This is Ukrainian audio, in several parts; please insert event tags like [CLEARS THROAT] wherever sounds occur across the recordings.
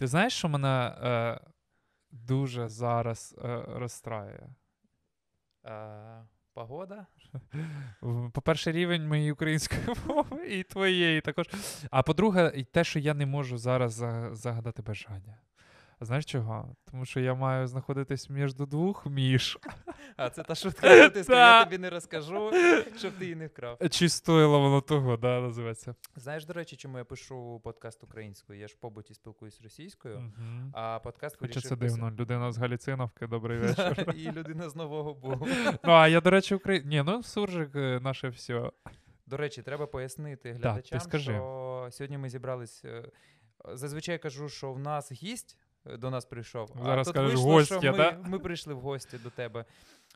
Ти знаєш, що мене е, дуже зараз е, розстраює? Е, погода? По-перше, рівень моєї української [LAUGHS] мови і твоєї також. А по-друге, те, що я не можу зараз загадати бажання. А знаєш чого? Тому що я маю знаходитись між двох між. А, це та шутка, яку ти сказав, я тобі не розкажу, щоб ти її не вкрав. Чи стоїло воно того, да, називається. Знаєш, до речі, чому я пишу подкаст українською? Я ж в побуті спілкуюсь російською, а подкаст Хоча вирішив це дивно, людина з Галіциновки, добрий [LAUGHS] вечір. І людина з Нового Бугу. [LAUGHS] Ну, а я, до речі, Украї... Ні, ну суржик е, наше все. До речі, треба пояснити глядачам, скажи. що сьогодні ми зібрались. е, Зазвичай кажу, що в нас гість до нас прийшов. Зараз а тут кажеш, вийшло, гостя, що ми, да? ми прийшли в гості до тебе.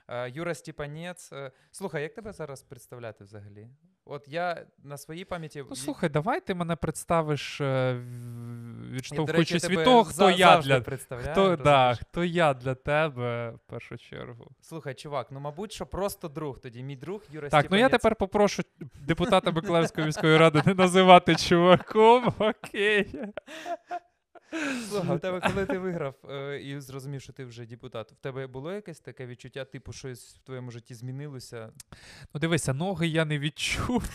Е, Юра Степанець. е, Слухай, як тебе зараз представляти взагалі? От я на своїй пам'яті. Ну слухай, давай ти мене представиш, е, речі, відштовхуючись від того, хто я для хто, да, хто я для тебе в першу чергу. Слухай, чувак, ну мабуть, що просто друг тоді. Мій друг Юра Так, ну я тепер попрошу депутата Миколаївської міської ради не називати чуваком. [LAUGHS] Окей. Слухай, у тебе, коли ти виграв е, і зрозумів, що ти вже депутат, в тебе було якесь таке відчуття, типу, щось в твоєму житті змінилося? Ну дивися, ноги я не відчув.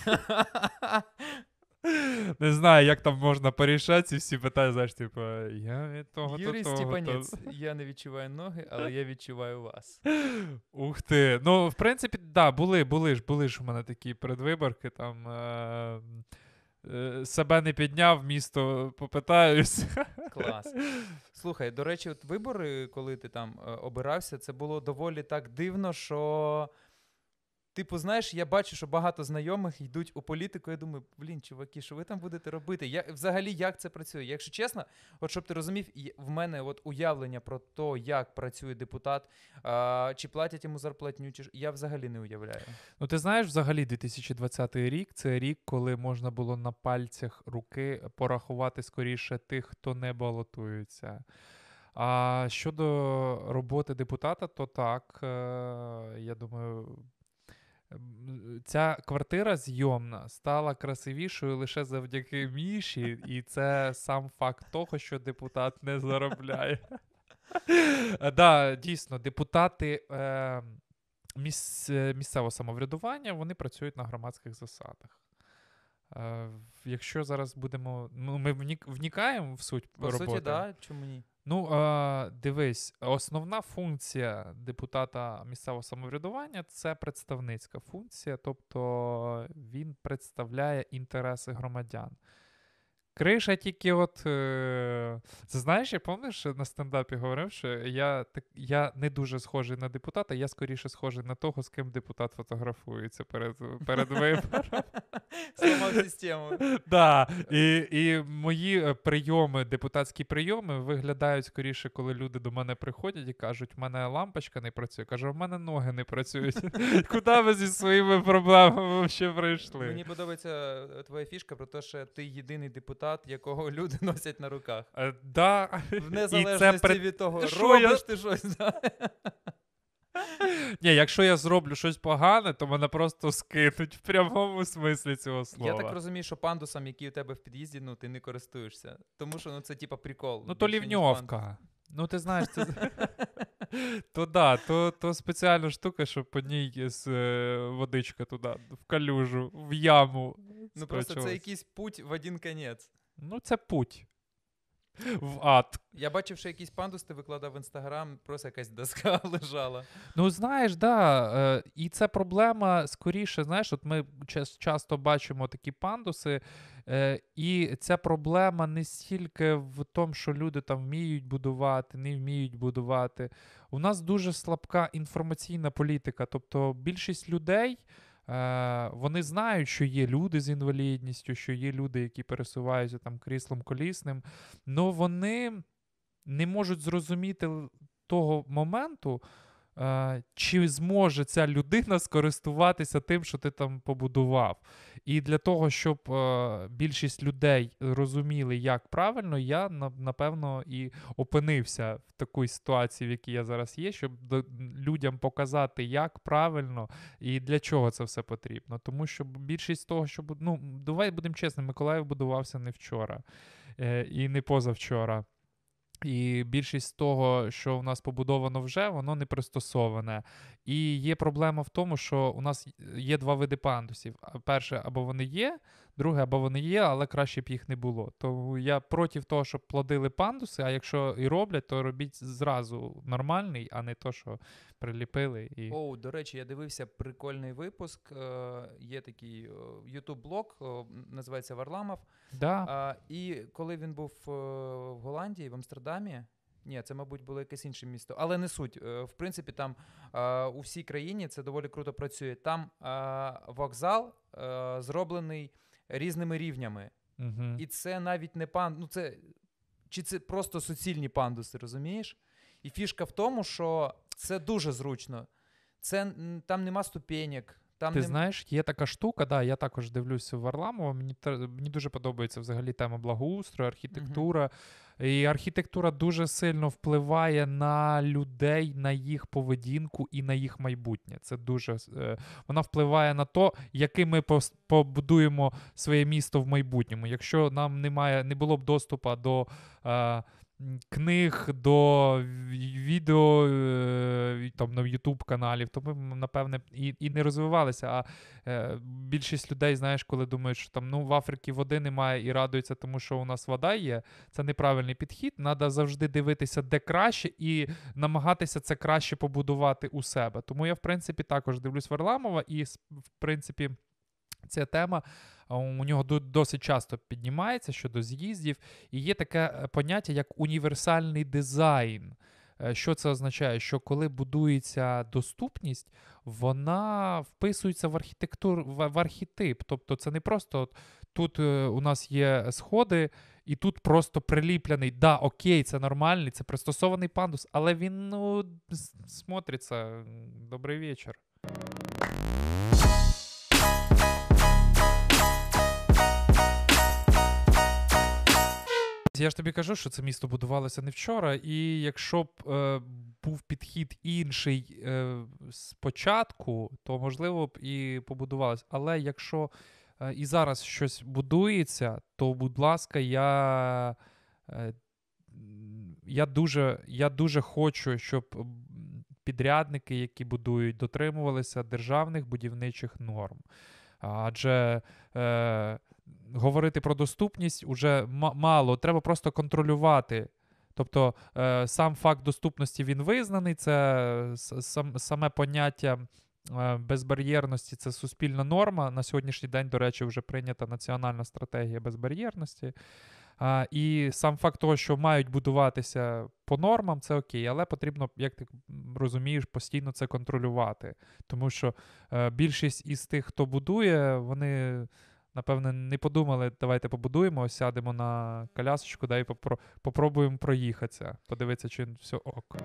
Не знаю, як там можна порішати ці всі питання, знаєш, типу, я від того то Юрій то- Степанець, я не відчуваю ноги, але я відчуваю вас. Ух ти. Ну, в принципі, да, були, були ж, були ж у мене такі передвиборки, там е, себе не підняв, місто попитаюсь. [LAUGHS] Клас. Слухай, до речі, от вибори, коли ти там е, обирався, це було доволі так дивно, що. Типу, знаєш, я бачу, що багато знайомих йдуть у політику. Я думаю, блін, чуваки, що ви там будете робити? Я, взагалі, як це працює? Якщо чесно, от щоб ти розумів, в мене от уявлення про те, як працює депутат, а, чи платять йому зарплатню, чи я взагалі не уявляю. Ну, ти знаєш, взагалі 2020 рік це рік, коли можна було на пальцях руки порахувати скоріше тих, хто не балотується. А щодо роботи депутата, то так, е, я думаю. Ця квартира зйомна стала красивішою лише завдяки Міші, і це сам факт того, що депутат не заробляє. Е, Да, дійсно, депутати е, міс, е, місцевого самоврядування вони працюють на громадських засадах. Е, Якщо зараз будемо. Ну, ми внік, внікаємо в суть По роботи. суті, да, чому ні? Ну, е, дивись, основна функція депутата місцевого самоврядування це представницька функція, тобто він представляє інтереси громадян. Криша тільки от. Е, це знаєш, я пам'ятаєш, на стендапі говорив, що я, так, я не дуже схожий на депутата, я скоріше схожий на того, з ким депутат фотографується перед, перед вибором. [LAUGHS] Сламав систему. Да, і, і мої е, прийоми, депутатські прийоми виглядають скоріше, коли люди до мене приходять і кажуть, в мене лампочка не працює. Кажу, в мене ноги не працюють. [LAUGHS] Куди ви зі своїми проблемами ще прийшли? Мені подобається е, твоя фішка про те, що ти єдиний депутат, якого люди [LAUGHS] носять на руках. Е, Да. В незалежності при- від того, Що робиш я- ти щось. Да? [LAUGHS] Ні, якщо я зроблю щось погане, то мене просто скинуть в прямому смислі цього слова. Я так розумію, що пандусом, який у тебе в під'їзді, ну ти не користуєшся. Тому що ну це типа прикол. Ну, то лівньовка. Ну, ти знаєш, це. [LAUGHS] То да, то, то спеціальна штука, щоб по ній з е, водичка туди, в калюжу, в яму. Ну просто це якийсь путь в один конець. Ну, це путь. В ад. Я бачив, що якийсь пандус ти викладав в інстаграм, просто якась доска [LAUGHS] лежала. Ну, знаєш, да, е, і це проблема скоріше, знаєш, от ми час- часто бачимо такі пандуси, е, і ця проблема не стільки в тому, що люди там вміють будувати, не вміють будувати. У нас дуже слабка інформаційна політика. Тобто більшість людей. Е, Вони знають, що є люди з інвалідністю, що є люди, які пересуваються там кріслом колісним, але вони не можуть зрозуміти того моменту, чи зможе ця людина скористуватися тим, що ти там побудував. І для того, щоб е, більшість людей розуміли, як правильно, я напевно і опинився в такій ситуації, в якій я зараз є, щоб людям показати, як правильно і для чого це все потрібно. Тому що більшість того, що ну, давай будемо чесними, Миколаїв будувався не вчора е, і не позавчора. І більшість того, що у нас побудовано вже, воно не пристосоване. І є проблема в тому, що у нас є два види пандусів. Перше, або вони є, друге, або вони є, але краще б їх не було. Тому я проти того, щоб плодили пандуси, а якщо і роблять, то робіть зразу нормальний, а не то, що приліпили. І... Оу, до речі, я дивився прикольний випуск. Е, Є такий ютуб-блог, називається Варламов. Да. А, І коли він був е, в Голландії, в Амстердамі. Ні, це, мабуть, було якесь інше місто, але не суть. Е, в принципі, там е, у всій країні це доволі круто працює. Там вокзал зроблений різними рівнями. Угу. І це навіть не пан. Ну, це чи це просто суцільні пандуси, розумієш? І фішка в тому, що це дуже зручно. Це Там нема ступенек, там Ти не... знаєш, є така штука, да, я також дивлюся в Варламова. Мені мені дуже подобається взагалі тема благоустрою, архітектура. Uh-huh. І архітектура дуже сильно впливає на людей, на їх поведінку і на їх майбутнє. Це дуже е, вона впливає на то, яким ми побудуємо своє місто в майбутньому. Якщо нам немає, не було б доступу до. Е, книг до відео е, там на YouTube каналів, то ми, напевне, і і не розвивалися. А е, більшість людей, знаєш, коли думають, що там ну в Африці води немає і радуються, тому що у нас вода є. Це неправильний підхід. Треба завжди дивитися, де краще, і намагатися це краще побудувати у себе. Тому я, в принципі, також дивлюсь Варламова, і в принципі, ця тема у нього досить часто піднімається щодо з'їздів, і є таке е, поняття, як універсальний дизайн. Е, що це означає? Що коли будується доступність, вона вписується в архітектуру в архетип. Тобто це не просто от, тут е, у нас є сходи, і тут просто приліплений. Да, окей, це нормальний, це пристосований пандус, але він ну, смотриться. Добрий вечір. Я ж тобі кажу, що це місто будувалося не вчора, і якщо б е, був підхід інший е, спочатку, то можливо б і побудувалося. Але якщо е, і зараз щось будується, то, будь ласка, я е, я, дуже, я дуже хочу, щоб підрядники, які будують, дотримувалися державних будівничих норм. Адже. Е, говорити про доступність уже мало. Треба просто контролювати. Тобто е, сам факт доступності він визнаний, це сам, саме поняття е, безбар'єрності це суспільна норма. На сьогоднішній день, до речі, вже прийнята національна стратегія безбар'єрності. А, І сам факт того, що мають будуватися по нормам, це окей, але потрібно, як ти розумієш, постійно це контролювати. Тому що е, більшість із тих, хто будує, вони напевне, не подумали, давайте побудуємо, сядемо на колясочку, да, і попро- попробуємо проїхатися, подивитися, чи все ок.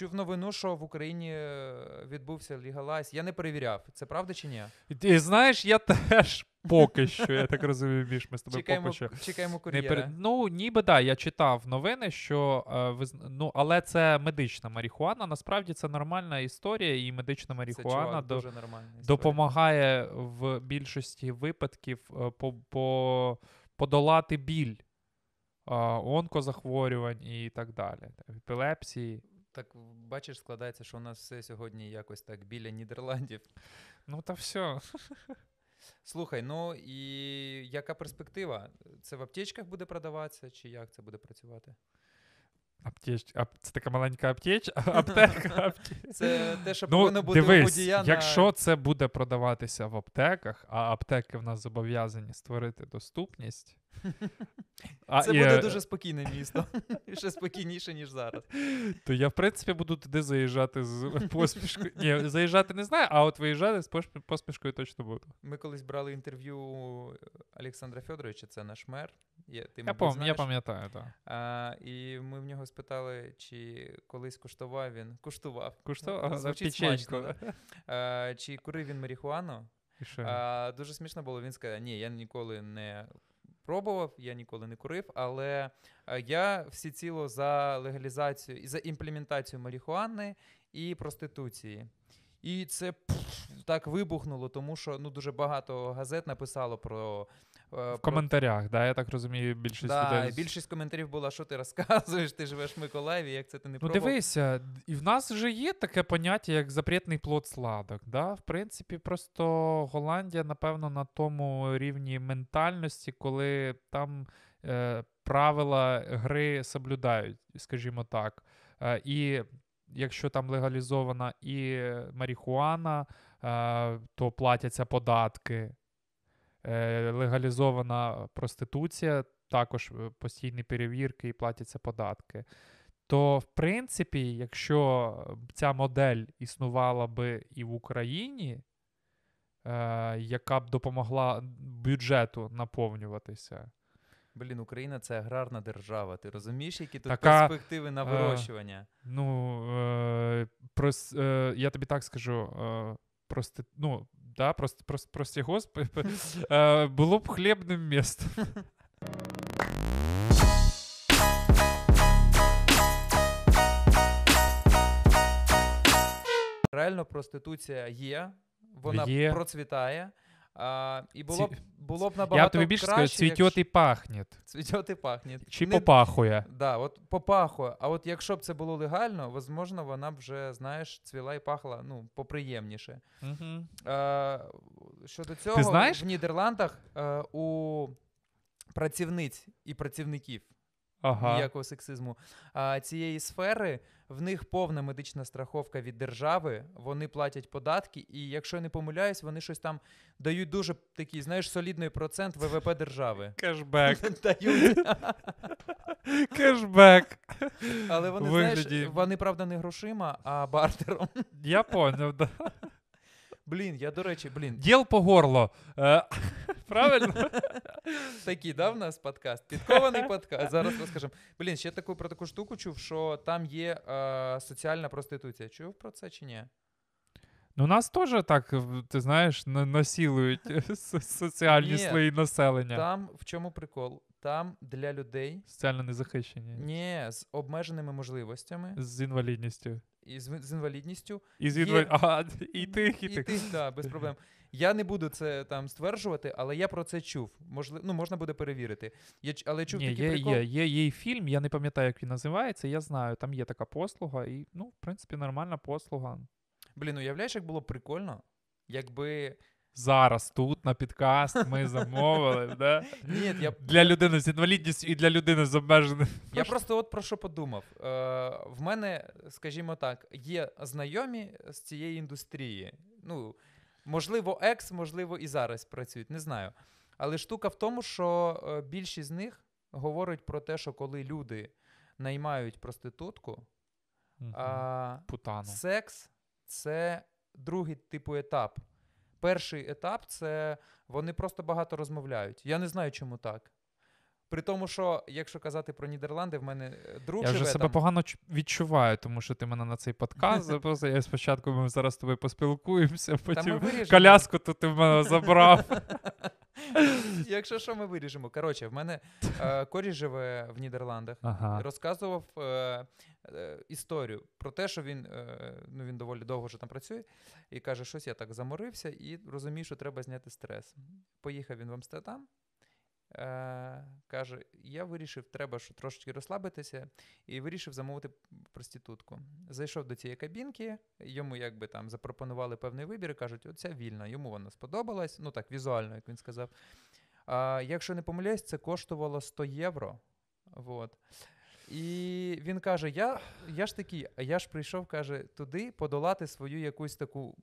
Чув новину, що в Україні е, відбувся лігалайз. Я не перевіряв. Це правда чи ні? І знаєш, я теж поки що, я так розумію, більш ми з тобою чекаємо, поки що. Чекаємо кур'єра. Пер... Ну, ніби да, я читав новини, що е, виз... ну, але це медична марихуана. Насправді це нормальна історія, і медична марихуана до... допомагає в більшості випадків е, по... по... подолати біль. Онкозахворювань і так далі, епілепсії. Так бачиш, складається, що у нас все сьогодні якось так біля Нідерландів. Ну, та все. Слухай, ну і яка перспектива? Це в аптечках буде продаватися, чи як це буде працювати? Аптеч... Ап... Це така маленька аптеч... [LAUGHS] аптека. Це те, що ну, повинно бути дивись, у водія Якщо це буде продаватися в аптеках, а аптеки в нас зобов'язані створити доступність, а, Це і, буде дуже спокійне місто. Ще спокійніше, ніж зараз. То я, в принципі, буду туди заїжджати з посмішкою. Ні, заїжджати не знаю, а от виїжджати з посмішкою точно буду. Ми колись брали інтерв'ю Олександра Федоровича, це наш мер. Я ти, я, пам- я пам'ятаю, так. А, І ми в нього спитали, чи колись куштував він. Куштував. Куштував? Звучить смачно. А, Чи курив він марихуану? А, Дуже смішно було. Він сказав, ні, я ніколи не пробував, я ніколи не курив, але я я всіціло за легалізацію і за імплементацію марихуани і проституції. І це пф, так вибухнуло, тому що ну дуже багато газет написало про. Е, В про... коментарях, да, я так розумію, більшість Да, людей. більшість коментарів була, що ти розказуєш, ти живеш в Миколаєві, як це ти не Ну, пробував. дивися, і в нас вже є таке поняття, як запретний плод сладок. Да? В принципі, просто Голландія, напевно, на тому рівні ментальності, коли там е, правила гри соблюдають, скажімо так. Е, і якщо там легалізована і марихуана, е, то платяться податки. Е, легалізована проституція, також е, постійні перевірки і платяться податки. То, в принципі, якщо ця модель існувала би і в Україні, е, яка б допомогла бюджету наповнюватися. Блін, Україна це аграрна держава. Ти розумієш, які тут Така, перспективи на е, вирощування? Ну, е, прос, е, я тобі так скажу, е, прости, ну, да, прост, прост, прости господи, [LAUGHS] е, було б хлібним містом. Реально проституція є, вона Є. процвітає. А, і було б, було б набагато Я тобі більше скажу, цвітьот і пахнет. Цвітьот і пахне. Чи Не- попахує. Да, от попахує. А от якщо б це було легально, можливо, вона б вже, знаєш, цвіла і пахла ну, поприємніше. Угу. Е, щодо цього, знаєш- в Нідерландах е, у працівниць і працівників Ага. ніякого сексизму. А цієї сфери в них повна медична страховка від держави. Вони платять податки, і якщо я не помиляюсь, вони щось там дають дуже такий, знаєш, солідний процент ВВП держави. [LAUGHS] Кешбек. [LAUGHS] Дають. [LAUGHS] Кешбек. Але вони, Вигляді. знаєш, вони, правда, не грошима, а бартером. Я поняв, да. Блін, я, до речі, блін, Діл по горло. Е, [LAUGHS] Правильно? [LAUGHS] такий, да, в нас подкаст? Підкований подкаст. Зараз розкажемо. Блін, ще таку про таку штуку чув, що там є е, соціальна проституція. Чув про це чи ні? Ну, нас теж так, ти знаєш, насілують [LAUGHS] соціальні Ні, слої населення. Там в чому прикол? Там для людей Соціально незахищені. ні, з обмеженими можливостями З інвалідністю. і з, з інвалідністю. І з Є- Ага, і тих, і і тих. тих, да, без проблем. Я не буду це там стверджувати, але я про це чув. Можливо, ну можна буде перевірити. Я, але чув Ні, такий є, прикол. є, є, є і фільм, я не пам'ятаю, як він називається, я знаю, там є така послуга, і, ну, в принципі, нормальна послуга. Блін, уявляєш, як було б прикольно, якби. Зараз тут на підкаст ми замовили, да? Ні, я, Для людини з інвалідністю і для людини з обмеженим. я просто от про що подумав. Е, в мене, скажімо так, є знайомі з цієї індустрії. Ну, можливо, екс, можливо, і зараз працюють, не знаю. Але штука в тому, що е, більшість з них говорить про те, що коли люди наймають проститутку, Мгм. а, Путану. секс це другий типу етап. Перший етап це вони просто багато розмовляють. Я не знаю, чому так. При тому, що, якщо казати про Нідерланди, в мене е, друг Я вже живе себе там. погано відчуваю, тому що ти мене на цей подкаст запросив. Я спочатку ми зараз з тобою поспілкуємося, потім коляску то ти в мене забрав. [LAUGHS] [LAUGHS] Якщо що, ми виріжемо. Коротше, в мене е, коріш живе в Нідерландах. Ага. Розказував е, е, історію про те, що він, е, ну, він доволі довго вже там працює, і каже, щось я так заморився і розумію, що треба зняти стрес. Поїхав він в Амстердам. Е, каже, я вирішив, треба що трошечки розслабитися, і вирішив замовити проститутку. Зайшов до цієї кабінки, йому якби там запропонували певний вибір і кажуть, оця вільна, йому вона сподобалась, ну так, візуально, як він сказав. А, якщо не помиляюсь, це коштувало 100 євро. Вот. І він каже: я, я ж такий, а я ж прийшов, каже, туди подолати свою якусь таку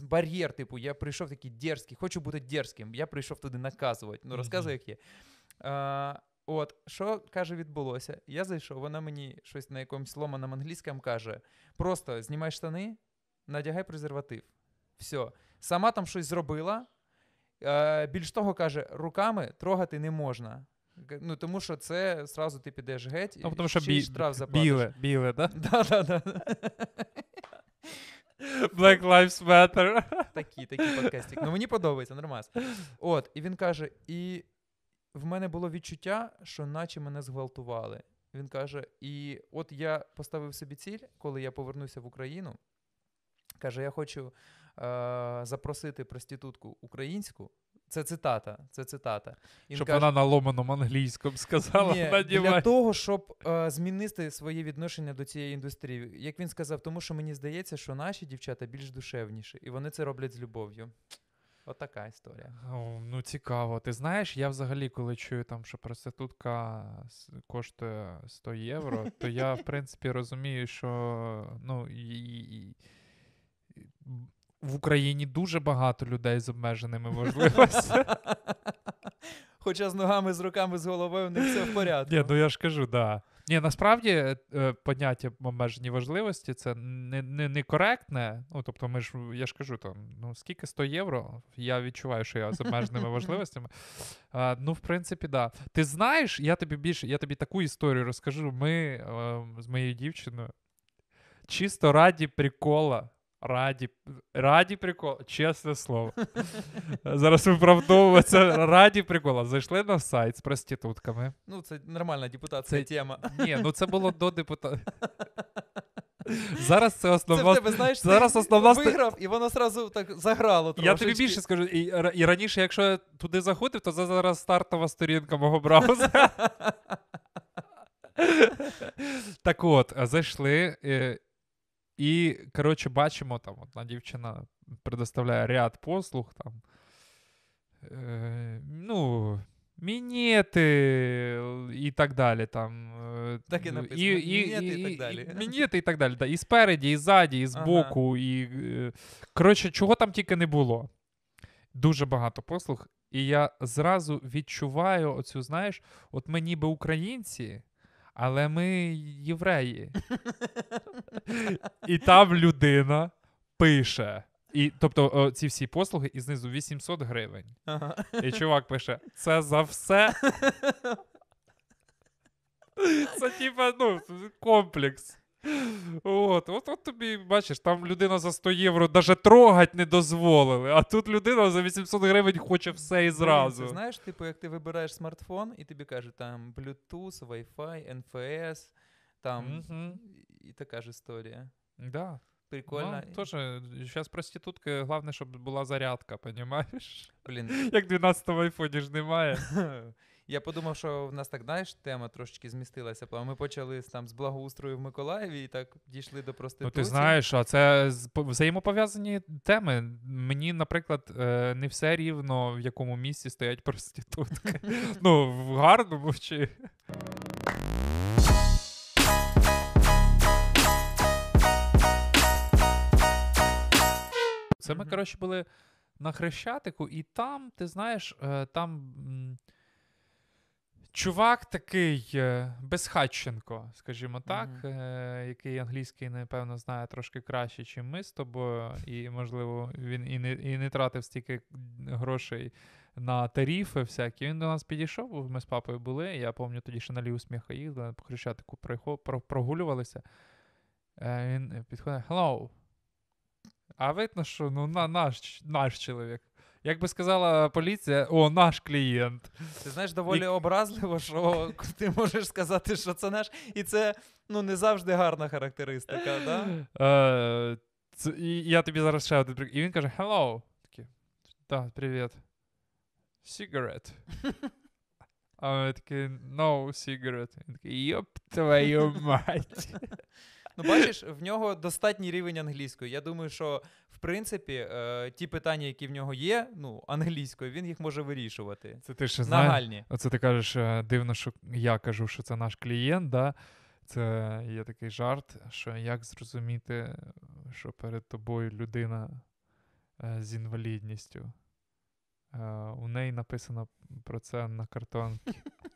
бар'єр, типу, я прийшов такий дерзкий, хочу бути дерзким, я прийшов туди наказувати. Ну, розказуй, як є. А, от, що каже, відбулося? Я зайшов, вона мені щось на якомусь ломаному англійському каже: просто знімай штани, надягай презерватив. Все. Сама там щось зробила. Е, більш того, каже, руками трогати не можна. Ну, тому що це зразу ти підеш геть, Ну, тому що бі- штраф заплатиш. біле, біле, да? [LAUGHS] Да, да, да. [LAUGHS] Black Lives Matter. Такі, такі подкастики. Ну мені подобається, нормас. От, і він каже: і в мене було відчуття, що наче мене зґвалтували. Він каже: і от я поставив собі ціль, коли я повернуся в Україну, Каже: Я хочу е- запросити проститутку українську. Це цитата. Це цитата. Він Щоб каже, вона на ломаному англійському сказала, ні, для того, щоб е, змінити своє відношення до цієї індустрії. Як він сказав, тому що мені здається, що наші дівчата більш душевніші, і вони це роблять з любов'ю. Отака історія. О, ну цікаво. Ти знаєш, я взагалі, коли чую там, що проститутка коштує 100 євро, то я, в [LAUGHS] принципі, розумію, що ну, і, і, і- в Україні дуже багато людей з обмеженими можливостями. [LAUGHS] Хоча з ногами, з руками, з головою них все в порядку. Ні, ну я ж кажу, да. Ні, насправді е, поняття обмежені важливості це не, не, не коректне. Ну, тобто, ми ж, я ж кажу, там, ну скільки 100 євро, я відчуваю, що я з обмеженими [LAUGHS] важливостями. А, ну, в принципі, да. Ти знаєш, я тобі більше, я тобі таку історію розкажу. Ми е, з моєю дівчиною чисто раді прикола. Раді, раді прикола, чесне слово. Зараз виправдовуватися. Раді прикола. Зайшли на сайт з проститутками. Ну, це нормальна депутатська Це- тема. Ні, ну це було до депутата. Зараз це Це в основна. тебе, знаєш, зараз основна виграв, і воно сразу так заграло трошечки. Я тобі більше скажу, і, і раніше, якщо я туди заходив, то це зараз стартова сторінка мого браузера. [LAUGHS] так от, зайшли. е, І, коротше, бачимо, там одна дівчина предоставляє ряд послуг там. Е, ну, мінети і так далі. Там, е, Так і написано, мінети і так далі. І, мінети і так далі. Да. І спереді, і ззаді, і збоку, і. е, Коротше, чого там тільки не було. Дуже багато послуг. І я зразу відчуваю оцю, знаєш, от ми ніби українці, але ми євреї. І там людина пише. І, тобто о, ці всі послуги і знизу 800 гривень. Ага. І чувак пише: це за все. [LAUGHS] Це типа, ну, комплекс. От, от, от тобі, бачиш, там людина за 100 євро навіть трогать не дозволили, а тут людина за 800 гривень хоче все і зразу. Це, знаєш, типу, як ти вибираєш смартфон, і тобі кажуть там Bluetooth, Wi-Fi, NFS, там Мгм. і така ж історія. Да. Прикольно. Ну, теж, зараз проститутки, головне, щоб була зарядка, понімаєш? Блін, Як 12 в айфоні ж немає. [LAUGHS] я подумав, що в нас так, знаєш, тема трошечки змістилася. Ми почали там з благоустрою в Миколаєві і так дійшли до Ну, ти знаєш, а це взаємопов'язані теми. Мені, наприклад, е, не все рівно, в якому місці стоять проститутки. [LAUGHS] Ну, в гарному чи. Це ми, коротше, були на Хрещатику, і там, ти знаєш, е, там. Чувак такий е, безхатченко, скажімо так, е, який англійський, напевно, знає трошки краще, ніж ми з тобою, і, можливо, він і не, і не тратив стільки грошей на тарифи всякі. Він до нас підійшов, ми з папою були. Я пам'ятаю, тоді ще на ліву сміха їздили, по Хрещатику прогулювалися. Е, Він підходить: Hello. А видно, що ну, на, наш, наш чоловік. Як би сказала поліція, о, наш клієнт. Ти знаєш, доволі І- образливо, що ти можеш сказати, що це наш, і це ну не завжди гарна характеристика, да? Е, це, і я тобі зараз ще один прик- І він каже: Hello. Такий, так, привіт. Cigarette. А ми такі, no cigarette. Він такий, йоп твою мать. [LAUGHS] Ну, бачиш, в нього достатній рівень англійської. Я думаю, що в принципі е, ті питання, які в нього є, ну, англійською, він їх може вирішувати. Це ти ще знаєш. Нагальні. Оце ти кажеш, е, дивно, що я кажу, що це наш клієнт, да? Це є такий жарт, що як зрозуміти, що перед тобою людина е, з інвалідністю. Е, У неї написано про це на картонці. [LAUGHS]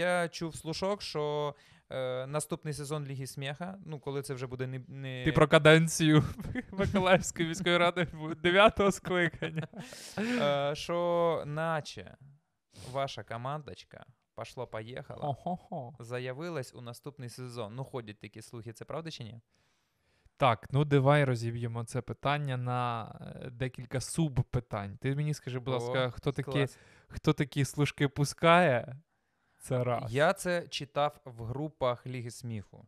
Я чув слушок, що е, наступний сезон Ліги Сміха, ну, коли це вже буде не. не... Ти про каденцію [LAUGHS] Миколаївської міської ради 9-го скликання. е, що наче ваша командочка пошло-поїхала, Охо-хо. заявилась у наступний сезон. Ну, ходять такі слухи, це правда чи ні? Так, ну давай розіб'ємо це питання на е, декілька субпитань. Ти мені скажи, будь ласка, хто такі, хто такі служки пускає, Це раз. Я це читав в групах Ліги сміху.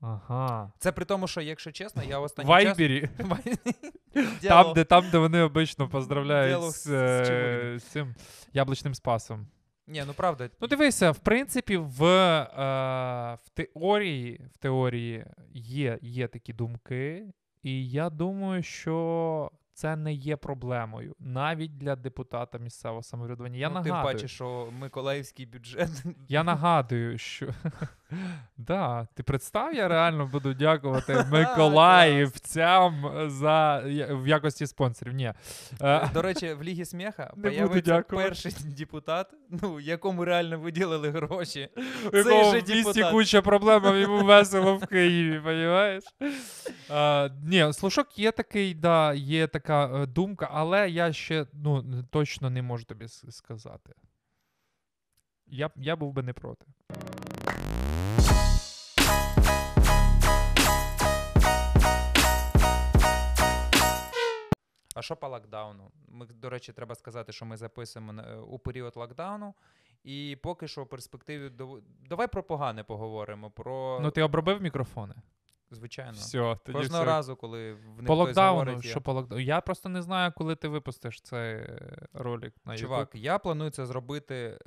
Ага. Це при тому, що, якщо чесно, я [LAUGHS] часом... Вайбері. [LAUGHS] [LAUGHS] Там, де, там, де вони обично поздравляють з, з- е, з цим яблучним спасом. Ні, ну правда. Ну, дивися, в принципі, в, е, в теорії, в теорії є, є такі думки, і я думаю, що це не є проблемою навіть для депутата місцевого самоврядування. Я ну, нагадую, Тим паче, що Миколаївський бюджет. я нагадую, що да, ти представ, я реально буду дякувати [LAUGHS] Миколаївцям за в якості спонсорів. Ні. Е, [LAUGHS] До речі, в Лігі сміха появиться перший депутат, ну, якому реально виділили гроші. У якого в місті депутат. куча проблем, а йому весело в [LAUGHS] Києві, розумієш? Ні, слушок є такий, да, є така е, думка, але я ще ну, точно не можу тобі сказати. Я, я був би не проти. А що по локдауну? Ми, до речі, треба сказати, що ми записуємо е, у період локдауну. І поки що в перспективі давай про погане поговоримо. Про Ну, ти обробив мікрофони? Звичайно. Все, тоді Кожного все. разу, коли в них По локдауну, говорить, я- що по локдауну? Я просто не знаю, коли ти випустиш цей е, ролик на Чувак, YouTube. я планую це зробити е,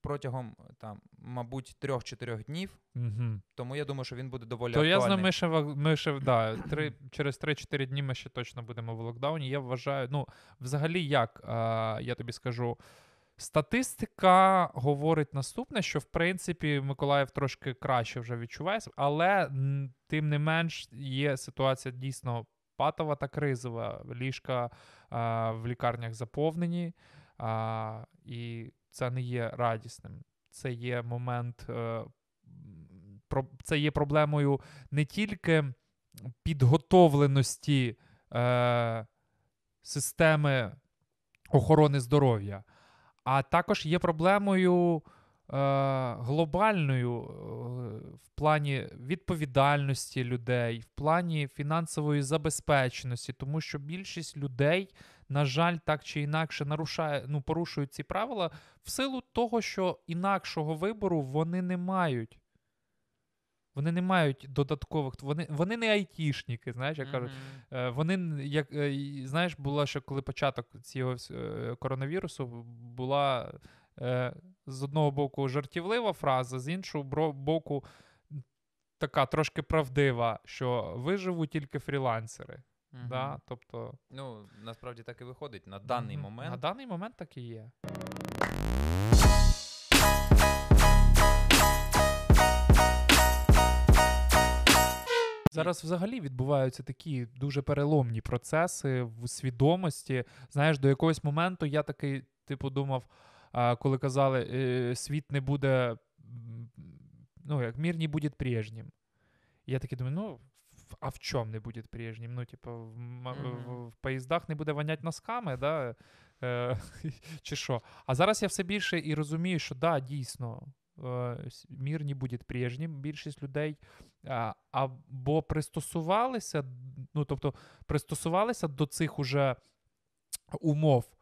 протягом там, мабуть, трьох-чотирьох днів. Угу. Тому я думаю, що він буде доволі То я знаю, ми ще, ми ще да, [CLEARS THROAT] три, через 3-4 дні ми ще точно будемо в локдауні. Я вважаю, ну, взагалі, як а, я тобі скажу, статистика говорить наступне, що в принципі Миколаїв трошки краще вже відчуває, себе, але тим не менш є ситуація дійсно патова та кризова. Ліжка а, в лікарнях заповнені, а, і це не є радісним. Це є момент. е, м, про- Це є проблемою не тільки підготовленості е, системи охорони здоров'я, а також є проблемою е, глобальною е, в плані відповідальності людей, в плані фінансової забезпеченості, тому що більшість людей, на жаль, так чи інакше нарушає, ну, порушують ці правила в силу того, що інакшого вибору вони не мають. Вони не мають додаткових. Вони, вони не айтішники, знаєш, кажуть. Мгм. Е, Вони, як е, знаєш, було ще коли початок цього е, коронавірусу, була з одного боку жартівлива фраза, з іншого боку така трошки правдива, що виживуть тільки фрілансери. Мгм. Да? Тобто, Ну, насправді так і виходить на даний мгм. момент. На даний момент так і є. Зараз взагалі відбуваються такі дуже переломні процеси в свідомості. Знаєш, до якогось моменту я такий, типу, думав, коли казали, е, світ не буде, ну, як мир не буде прежнім. Я такий думаю, ну, а в чому не буде прежнім? Ну, типу, в, Мгм. в, в поїздах не буде вонять носками, да? Е, [LAUGHS] чи що? А зараз я все більше і розумію, що да, дійсно, мір не буде прежнім. Більшість людей або пристосувалися, ну тобто пристосувалися до цих уже умов,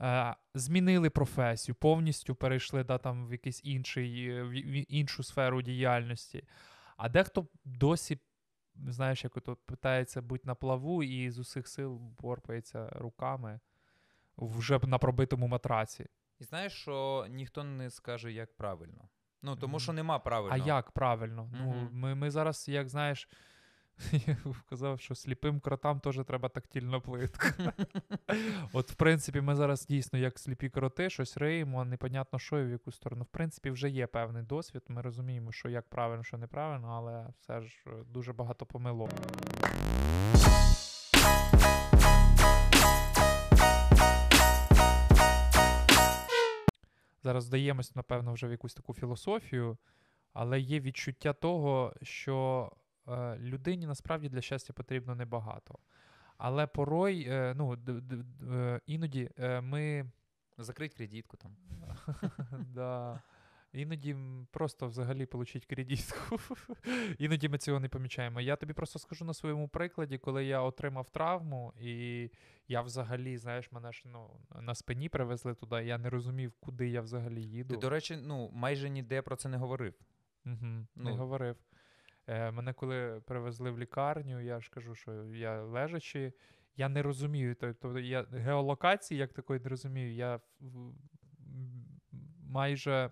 е, змінили професію, повністю перейшли да, там, в якийсь інший, е, в іншу сферу діяльності. А дехто досі, знаєш, як ото питається бути на плаву і з усіх сил борпається руками вже на пробитому матраці. І знаєш, що ніхто не скаже, як правильно. Ну, тому що нема А як правильно? Ну, ми, ми зараз, як знаєш, [LAUGHS] я казав, що сліпим кротам теж треба тактильна плитка. [LAUGHS] От, в принципі, ми зараз дійсно, як сліпі кроти, щось риємо, непонятно, що і в яку сторону. В принципі, вже є певний досвід. Ми розуміємо, що як правильно, що неправильно, але все ж е, дуже багато помилок. Зараз здаємось, напевно, вже в якусь таку філософію, але є відчуття того, що е, людині насправді для щастя потрібно небагато. Але порой, е, ну, д- д- д- е, іноді е, ми Закрить кредитку там. [LAUGHS] да, Іноді просто взагалі получить кредитку. [LAUGHS] Іноді ми цього не помічаємо. Я тобі просто скажу на своєму прикладі, коли я отримав травму, і я взагалі, знаєш, мене ж ну, на спині привезли туди, я не розумів, куди я взагалі їду. Ти, до речі, ну, майже ніде про це не говорив. Угу, не Ну. говорив. Е, мене коли привезли в лікарню, я ж кажу, що я лежачи, я не розумію. Тобто я геолокації як такої не розумію. Я майже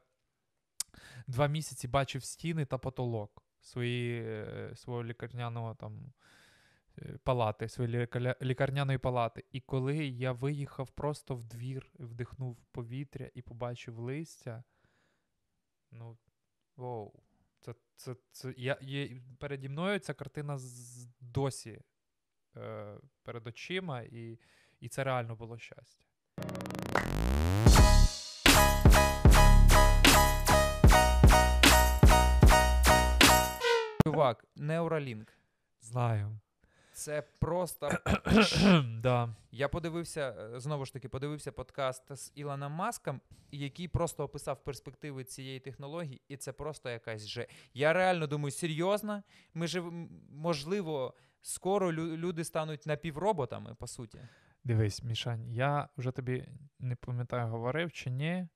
два місяці бачив стіни та потолок свої, е, свого лікарняного там. е, Палати, своєї лікарняної палати. І коли я виїхав просто в двір, вдихнув повітря і побачив листя, ну, воу. Це, це, це, я, є, переді мною ця картина з, досі е, перед очима, і, і це реально було щастя. Чувак, Neuralink. Знаю. Це просто. [COUGHS] да. Я подивився, е, знову ж таки, подивився подкаст з Ілоном Маском, який просто описав перспективи цієї технології, і це просто якась же. Я реально думаю, серйозно, ми ж, можливо, скоро лю- люди стануть напівроботами, по суті. Дивись, Мішань, я вже тобі не пам'ятаю, говорив чи ні.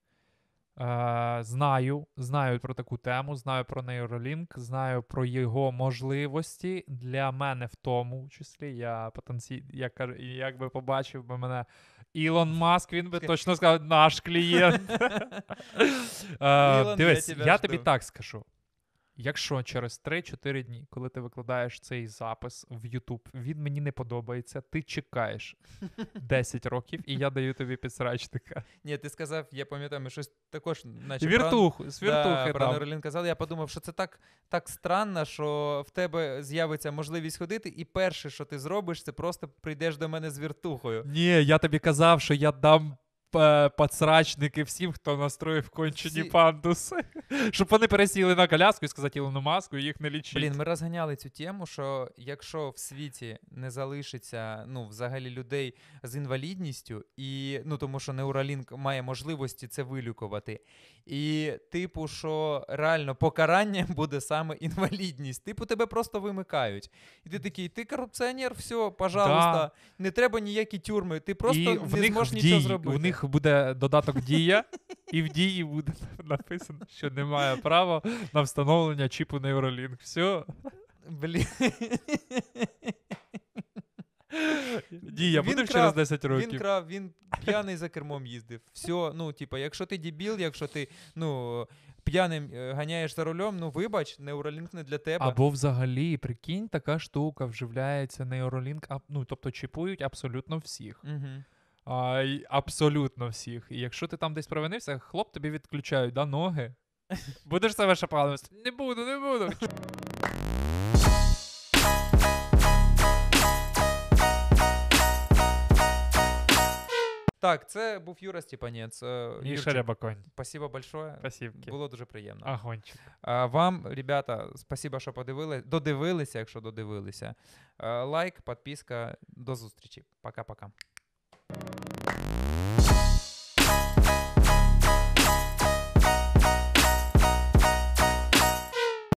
Е, знаю, знаю про таку тему, знаю про Neuralink, знаю про його можливості для мене в тому числі. Я потенці... я кажу, якби побачив би мене Ілон Маск, він би точно сказав, наш клієнт. [LAUGHS] Е, Дивись, я я, тобі так скажу. Якщо через 3-4 дні, коли ти викладаєш цей запис в YouTube, він мені не подобається, ти чекаєш [LAUGHS] 10 років, і я даю тобі підсрачника. Ні, ти сказав, я пам'ятаю, ми щось також, наче про- Віртуху, з Да, віртухи про там. Neuralink казали. Я подумав, що це так, так странно, що в тебе з'явиться можливість ходити, і перше, що ти зробиш, це просто прийдеш до мене з віртухою. Ні, я тобі казав, що я дам подсрачники всім, хто настроїв кончені Всі- пандуси. [LAUGHS] Щоб вони пересіли на коляску і сказати Ілону Маску, і їх не лічить. Блін, ми розганяли цю тему, що якщо в світі не залишиться ну, взагалі людей з інвалідністю, і ну тому що Неуралінк має можливості це вилікувати. І, типу, що реально покаранням [LAUGHS] буде саме інвалідність. Типу, тебе просто вимикають. І ти такий, ти корупціонер, все, пожалуйста, не треба ніякі тюрми, ти просто і в не них зможеш в нічого дії, зробити. У них буде додаток дія, [LAUGHS] і в дії буде [LAUGHS] написано, що немає права на встановлення чіпу Neuralink. Все. Блін. Дія Він через 10 Він крав, він п'яний за кермом їздив. Все, ну, типа, якщо ти дебіл, якщо ти ну, п'яним е, ганяєш за рулем, ну вибач, Neuralink не для тебе. Або взагалі, прикинь, така штука вживляється Neuralink, ну, тобто чіпують абсолютно всіх. Угу. А, абсолютно всіх. І якщо ти там десь провинився, хлоп тобі відключають да, ноги. [LAUGHS] Будеш себе шапалом? Не буду, не буду. Так, це був Юра Степанець. Е, І Юрчик, Шеребаконь. спасибо большое. Спасибо. Було дуже приємно. Агончик. А вам, ребята, спасибо, що подивилися. Додивилися, якщо додивилися. Е, Лайк, підписка. До зустрічі. Пока-пока.